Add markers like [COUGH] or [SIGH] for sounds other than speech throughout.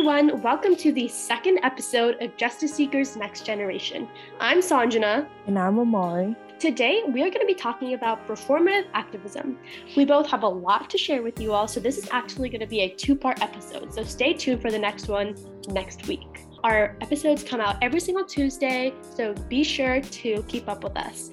everyone. Welcome to the second episode of Justice Seekers Next Generation. I'm Sanjana. And I'm Amari. Today, we are going to be talking about performative activism. We both have a lot to share with you all, so this is actually going to be a two part episode. So stay tuned for the next one next week. Our episodes come out every single Tuesday, so be sure to keep up with us.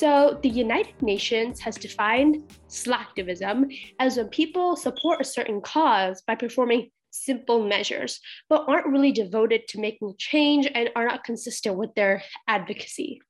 So, the United Nations has defined slacktivism as when people support a certain cause by performing simple measures, but aren't really devoted to making change and are not consistent with their advocacy.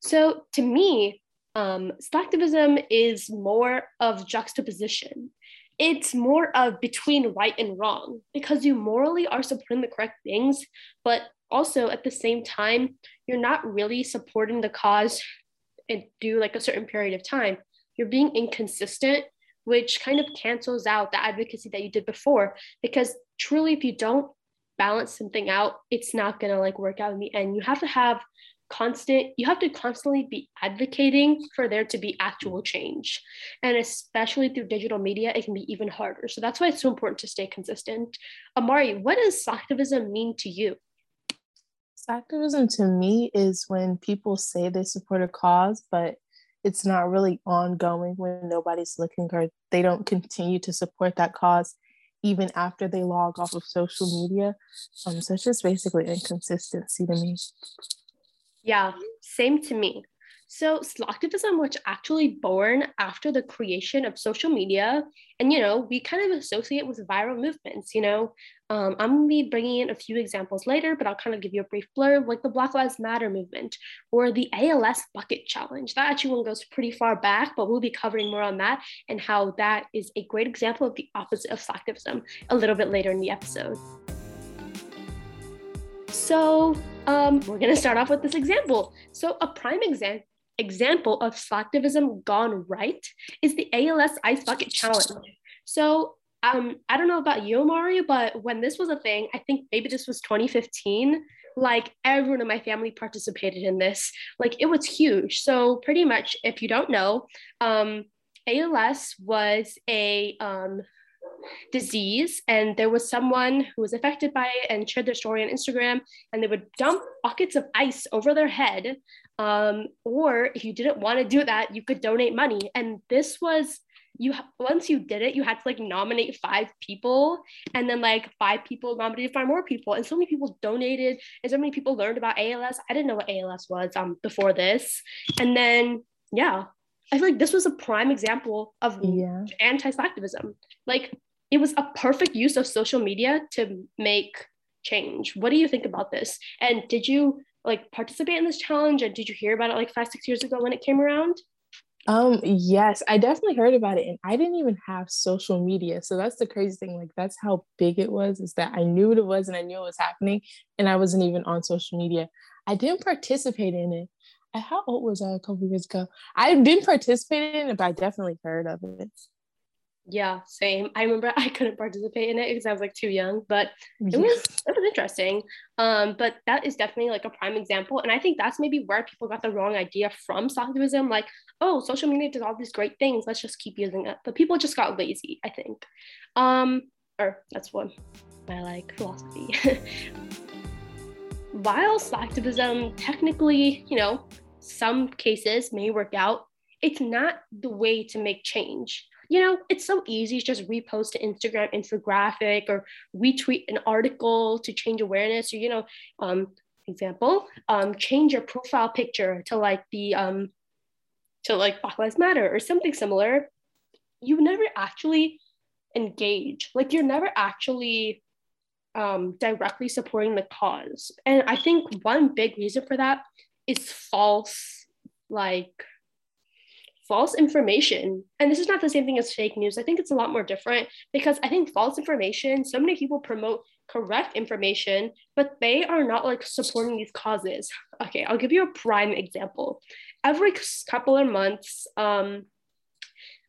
So, to me, um, slacktivism is more of juxtaposition. It's more of between right and wrong because you morally are supporting the correct things, but also at the same time, you're not really supporting the cause and do like a certain period of time, you're being inconsistent, which kind of cancels out the advocacy that you did before. Because truly, if you don't balance something out, it's not gonna like work out in the end. You have to have constant you have to constantly be advocating for there to be actual change and especially through digital media it can be even harder so that's why it's so important to stay consistent amari what does activism mean to you activism to me is when people say they support a cause, but it's not really ongoing when nobody's looking or they don't continue to support that cause even after they log off of social media. Um, so it's just basically inconsistency to me. Yeah, same to me. So slacktivism was actually born after the creation of social media. And, you know, we kind of associate with viral movements, you know. Um, I'm going to be bringing in a few examples later, but I'll kind of give you a brief blurb, like the Black Lives Matter movement or the ALS Bucket Challenge. That actually one goes pretty far back, but we'll be covering more on that and how that is a great example of the opposite of slacktivism a little bit later in the episode. So um, we're going to start off with this example. So a prime example example of slacktivism gone right is the ALS Ice Bucket Challenge. So um, I don't know about you, Mario, but when this was a thing, I think maybe this was 2015, like everyone in my family participated in this. Like it was huge. So pretty much, if you don't know, um, ALS was a um, disease and there was someone who was affected by it and shared their story on instagram and they would dump buckets of ice over their head um, or if you didn't want to do that you could donate money and this was you once you did it you had to like nominate five people and then like five people nominated five more people and so many people donated and so many people learned about als i didn't know what als was um before this and then yeah I feel like this was a prime example of yeah. anti-slacktivism. Like it was a perfect use of social media to make change. What do you think about this? And did you like participate in this challenge? And did you hear about it like five, six years ago when it came around? Um, yes, I definitely heard about it, and I didn't even have social media. So that's the crazy thing. Like, that's how big it was, is that I knew what it was and I knew it was happening, and I wasn't even on social media. I didn't participate in it. How old was I a couple years ago? I didn't participate in it, but I definitely heard of it. Yeah, same. I remember [LAUGHS] I couldn't participate in it because I was like too young, but it was it was interesting. Um, but that is definitely like a prime example, and I think that's maybe where people got the wrong idea from slacktivism. Like, oh, social media does all these great things. Let's just keep using it. But people just got lazy. I think. Um, or that's one my like philosophy. [LAUGHS] While slacktivism technically, you know, some cases may work out, it's not the way to make change you know, it's so easy to just repost to Instagram infographic or retweet an article to change awareness or, you know, um, example, um, change your profile picture to like the, um, to like Black Lives Matter or something similar. You never actually engage. Like you're never actually um, directly supporting the cause. And I think one big reason for that is false, like false information. And this is not the same thing as fake news. I think it's a lot more different because I think false information, so many people promote correct information, but they are not like supporting these causes. Okay, I'll give you a prime example. Every couple of months, um,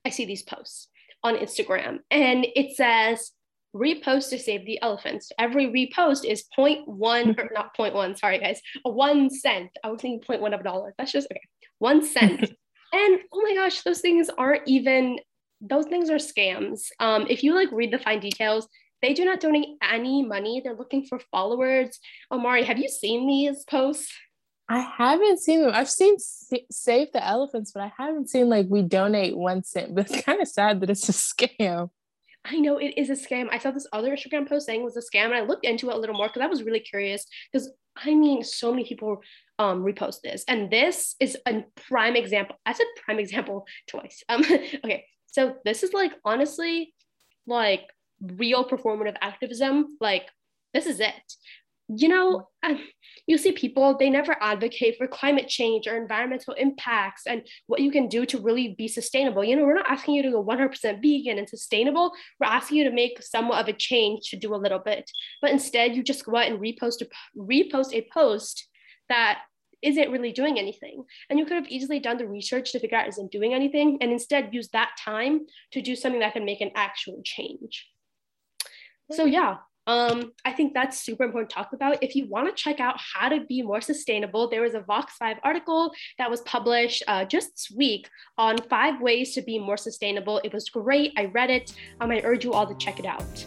I see these posts on Instagram and it says, repost to save the elephants. Every repost is 0.1 or not 0.1, sorry guys, a one cent. I was thinking 0.1 of a dollar. That's just okay. One cent [LAUGHS] And oh my gosh, those things aren't even those things are scams. Um, if you like read the fine details, they do not donate any money. They're looking for followers. Amari, have you seen these posts? I haven't seen them. I've seen Save the Elephants, but I haven't seen like we donate one cent. But it's kind of sad that it's a scam. I know it is a scam. I saw this other Instagram post saying it was a scam, and I looked into it a little more because I was really curious. Because I mean, so many people um, repost this, and this is a prime example. I said prime example [LAUGHS] twice. Um, [LAUGHS] okay, so this is like honestly, like real performative activism. Like this is it you know, you see people, they never advocate for climate change or environmental impacts and what you can do to really be sustainable. You know, we're not asking you to go 100% vegan and sustainable. We're asking you to make somewhat of a change to do a little bit. But instead, you just go out and repost a, repost a post that isn't really doing anything. And you could have easily done the research to figure out isn't doing anything and instead use that time to do something that can make an actual change. So yeah, um, I think that's super important to talk about. If you want to check out how to be more sustainable, there was a Vox 5 article that was published uh, just this week on five ways to be more sustainable. It was great. I read it. Um, I urge you all to check it out.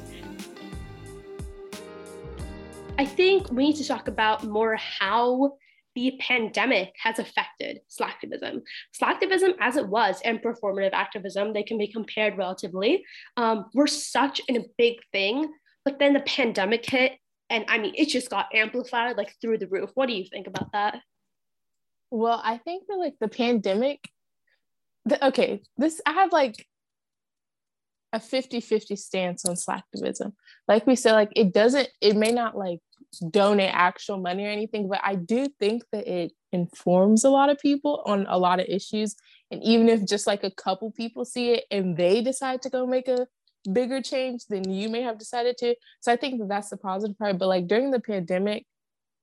I think we need to talk about more how the pandemic has affected slacktivism. Slacktivism, as it was, and performative activism, they can be compared relatively, um, were such a big thing but then the pandemic hit, and I mean, it just got amplified like through the roof. What do you think about that? Well, I think that like the pandemic, the, okay, this, I have like a 50 50 stance on slacktivism. Like we said, like it doesn't, it may not like donate actual money or anything, but I do think that it informs a lot of people on a lot of issues. And even if just like a couple people see it and they decide to go make a bigger change than you may have decided to. So I think that that's the positive part. But like during the pandemic,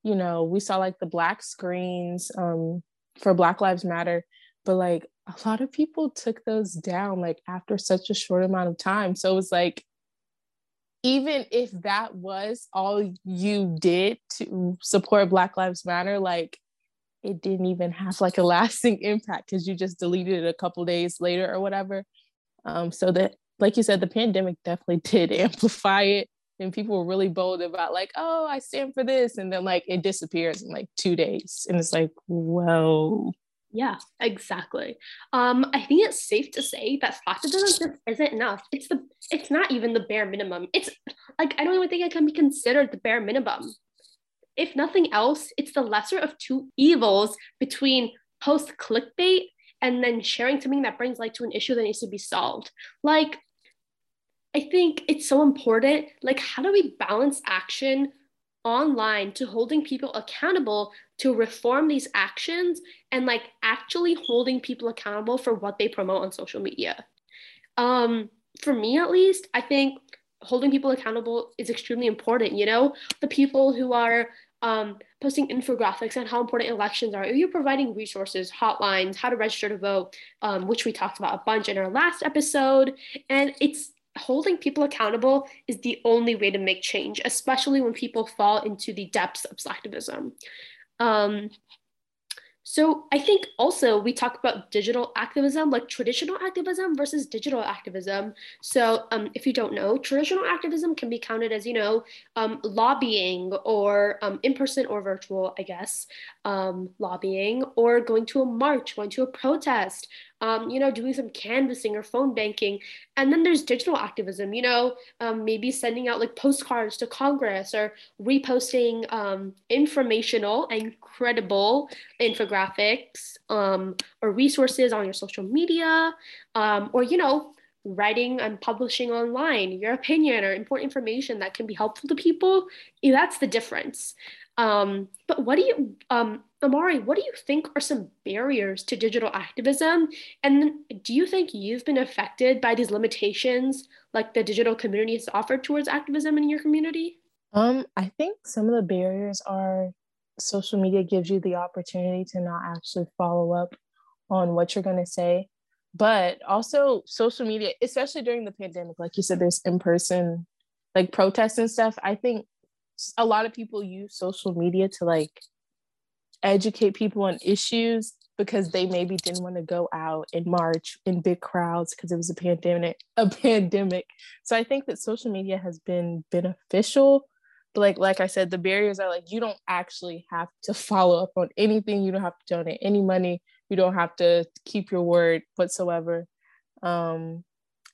you know, we saw like the black screens um, for Black Lives Matter, but like a lot of people took those down like after such a short amount of time. So it was like, even if that was all you did to support Black Lives Matter, like it didn't even have like a [LAUGHS] lasting impact because you just deleted it a couple days later or whatever. Um, so that like you said, the pandemic definitely [LAUGHS] did amplify it. And people were really bold about like, oh, I stand for this. And then like it disappears in like two days. And it's like, whoa. Yeah, exactly. Um, I think it's safe to say that slacktivism just isn't enough. It's the it's not even the bare minimum. It's like I don't even think it can be considered the bare minimum. If nothing else, it's the lesser of two evils between post clickbait and then sharing something that brings light to an issue that needs to be solved. Like I think it's so important. Like, how do we balance action online to holding people accountable to reform these actions and like actually holding people accountable for what they promote on social media? Um, for me, at least, I think holding people accountable is extremely important. You know, the people who are um, posting infographics on how important elections are. Are you providing resources, hotlines, how to register to vote, um, which we talked about a bunch in our last episode. And it's holding people accountable is the only way to make change, especially when people fall into the depths of slacktivism. Um, so I think also we talk about digital activism, like traditional activism versus digital activism. So um, if you don't know, traditional activism can be counted as, you know, um, lobbying or um, in person or virtual, I guess, um, lobbying or going to a march, going to a protest, um, you know, doing some canvassing or phone banking. And then there's digital activism, you know, um, maybe sending out like postcards to Congress or reposting um, informational and credible infographics um, or resources on your social media um, or, you know, writing and publishing online your opinion or important information that can be helpful to people. That's the difference. Um, but what do you, um, Amari, what do you think are some barriers to digital activism? And do you think you've been affected by these limitations like the digital community has offered towards activism in your community? Um, I think some of the barriers are social media gives you the opportunity to not actually follow up on what you're going to say. But also, social media, especially during the pandemic, like you said, there's in person like protests and stuff. I think a lot of people use social media to like educate people on issues because they maybe didn't want to go out and march in big crowds because it was a pandemic a pandemic. So i think that social media has been beneficial but like like i said the barriers are like you don't actually have to follow up on anything. You don't have to donate any money. You don't have to keep your word whatsoever. Um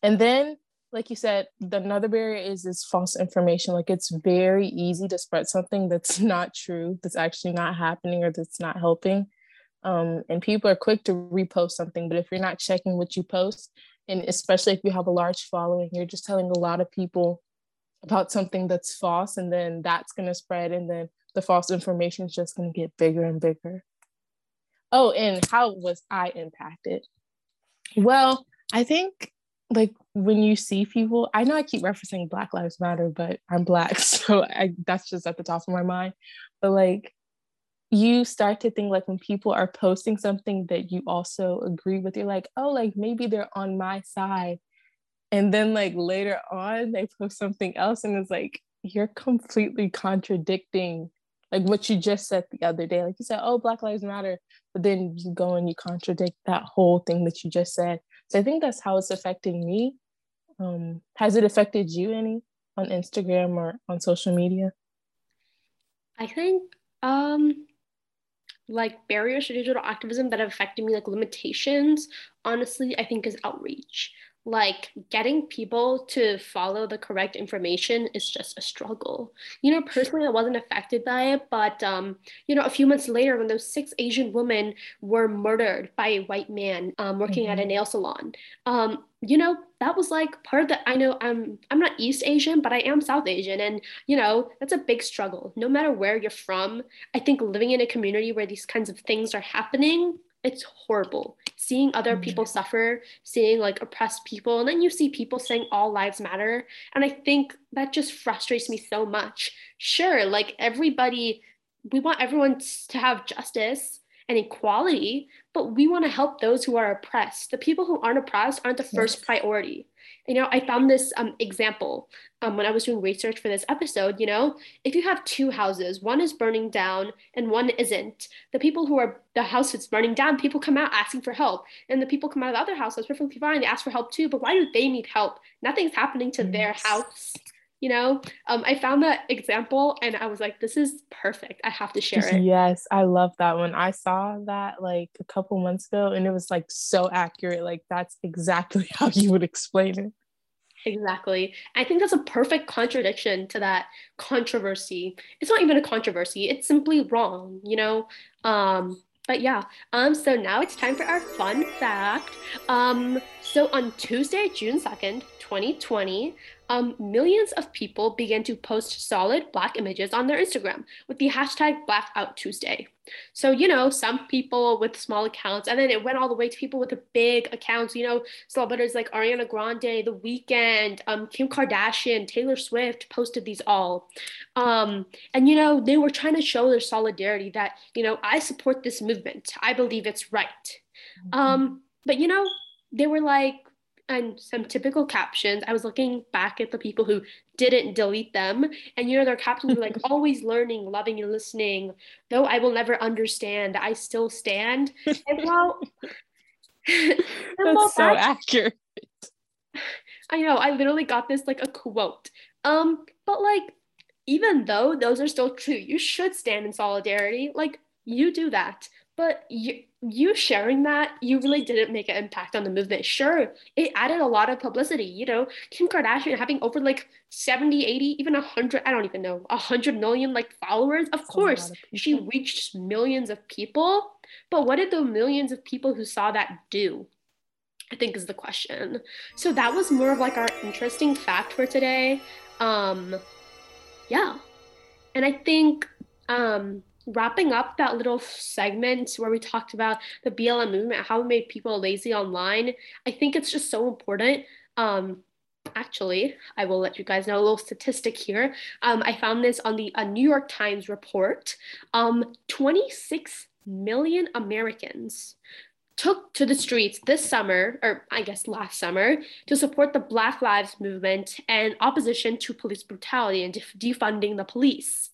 and then like you said the another barrier is this false information. Like it's very easy to spread something that's [LAUGHS] not true that's actually not happening or that's not helping. Um, and people are quick to repost something but if you're not checking what you post and especially if you have a large following you're just telling a lot of people about something that's false and then that's going to spread and then the false information is just going to get bigger and bigger. Oh and how was i impacted? Well i think like when you see people i know i keep referencing black lives matter but i'm black [LAUGHS] so I, that's just at the top of my mind but like you start to think like when people are posting something that you also agree with, you're like, oh, like maybe they're on my side. And then like later on, they post something else and it's like, you're completely contradicting like what you just said the other day. Like you said, oh, Black Lives Matter. But then you go and you contradict that whole thing that you just said. So I think that's how it's affecting me. Um, has it affected you any on Instagram or on social media? I think um like barriers to digital activism that have affected me, like limitations, honestly, I think is outreach like getting people to follow the correct information is just a struggle. You know, personally, I wasn't affected by it, but um, you know, a few months later, when those six Asian women were murdered by a white man um, working mm-hmm. at a nail salon, um, you know, that was like part of the. I know I'm I'm not East Asian, but I am South Asian, and you know, that's a big struggle. No matter where you're from, I think living in a community where these kinds of things are happening it's horrible seeing other mm-hmm. people suffer seeing like oppressed people and then you see people saying all lives matter and i think that just frustrates me so much sure like everybody we want everyone to have justice and equality but we want to help those who are oppressed the people who aren't oppressed aren't the first yes. priority you know, I found this um, example um, when I was doing research for this episode. You know, if you have two houses, one is burning down and one isn't, the people who are the house that's burning down, people come out asking for help, and the people come out of the other house that's perfectly fine. They ask for help too, but why do they need help? Nothing's happening to yes. their house you know? Um, i found that example and i was like this is perfect. I have to share it. Yes i love that one. I saw that like a couple months ago and it was like so accurate like that's exactly [LAUGHS] how you would explain it. Exactly. I think that's a perfect contradiction to that controversy. It's not even a controversy it's simply wrong you know? Um but yeah, um, so now it's time for our fun fact. Um, so on Tuesday, June 2nd, 2020, um, millions of people began to post solid Black images on their Instagram with the hashtag Blackout Tuesday. So, you know, some people with small accounts, and then it went all the way to people with the big accounts, you know, celebrities like Ariana Grande, The Weeknd, um, Kim Kardashian, Taylor Swift posted these all. Um, and, you know, they were trying to show their solidarity that, you know, I support this movement, I believe it's right. Mm-hmm. Um, but, you know, they were like, and some typical captions. I was looking back at the people who didn't delete them, and you know, their captions were like, [LAUGHS] always learning, loving, and listening. Though I will never understand, I still stand. And well, [LAUGHS] and that's so accurate. [SIGHS] I know, I literally got this like a quote. Um, but like, even though those are still true, you should stand in solidarity. Like, you do that. But you, you sharing that, you really didn't make an impact on the movement. Sure, it added a lot of publicity. You know, Kim Kardashian having over like 70, 80, even 100, I don't even know, 100 million like followers. Of That's course, of she reached millions of people. But what did the millions of people who saw that do? I think is the question. So that was more of like our interesting fact for today. Um, yeah. And I think um, wrapping up that little segment where we talked about the BLM movement, how it made people lazy online, I think it's just so important. Um, actually, I will let you guys know a little statistic here. Um, I found this on the New York Times report. Um, 26 million Americans took to the streets this summer, or I guess last summer, to support the Black Lives Movement and opposition to police brutality and def- defunding the police.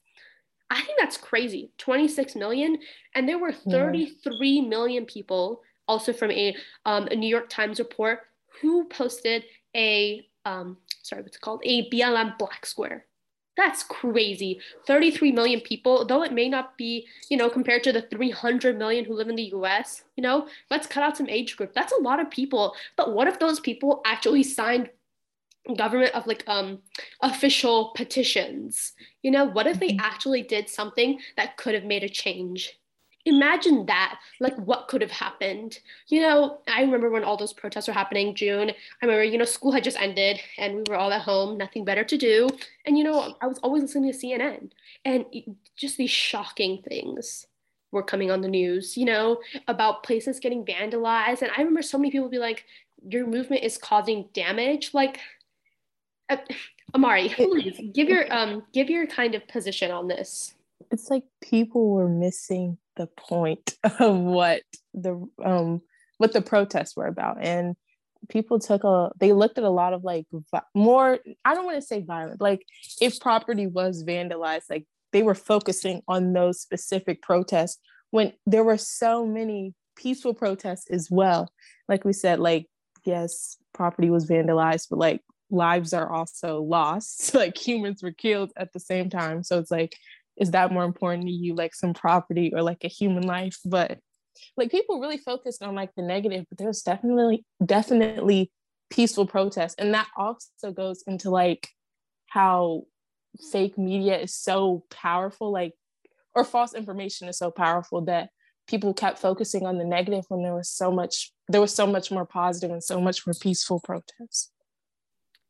I think that's crazy. 26 million. And there were 33 yeah. million people, also from a, um, a New York Times report, who posted a, um, sorry, what's it called? A BLM black square. That's crazy. 33 million people, though it may not be, you know, compared to the 300 million who live in the US, you know, let's cut out some age group. That's a lot of people. But what if those people actually signed government of like um official petitions. You know what if they mm-hmm. actually did something that could have made a change? Imagine that like what could have happened? You know i remember when all those protests were happening june. I remember you know school had just ended and we were all at home nothing better to do. And you know i was always listening to cnn and just these shocking things were coming on the news you know about places getting vandalized. And i remember so many people be like your movement is causing damage. Like uh, Amari, please give your um give your kind of position on this. It's like people were missing the point [LAUGHS] of what the um what the protests were about and people took a they looked at a lot of like more i don't want to say violent like if property was vandalized like they were focusing on those specific protests when there were so many peaceful protests as well like we said like yes property was vandalized but like lives are also lost [LAUGHS] like humans were killed at the same time. So it's like is that more important to you like some property or like a human life? But like people really focused on like the negative but there's definitely definitely peaceful protests. And that also goes into like how fake media is so powerful like or false information is so powerful that people kept focusing on the negative when there was so much there was so much more positive and so much more peaceful protests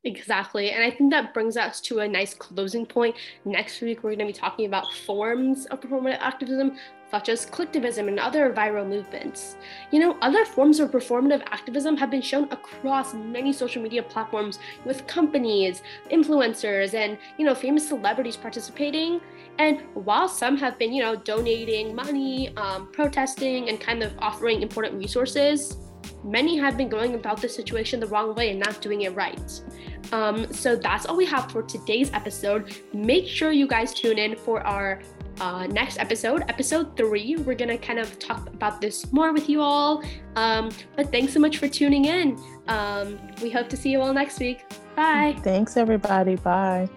Exactly. And I think that brings us to a nice closing point. Next week, we're going to be talking about forms of performative activism, such as collectivism and other viral movements. You know, other forms of performative activism have been shown across many social media platforms with companies, influencers, and, you know, famous celebrities participating. And while some have been, you know, donating money, um, protesting, and kind of offering important resources, many have been going about this situation the wrong way and not doing it right. Um, so that's all we have for today's episode. Make sure you guys tune in for our uh, next episode, episode three. We're gonna kind of talk about this more with you all. Um, but thanks so much for tuning in. Um, we hope to see you all next week. Bye. Thanks, everybody. Bye.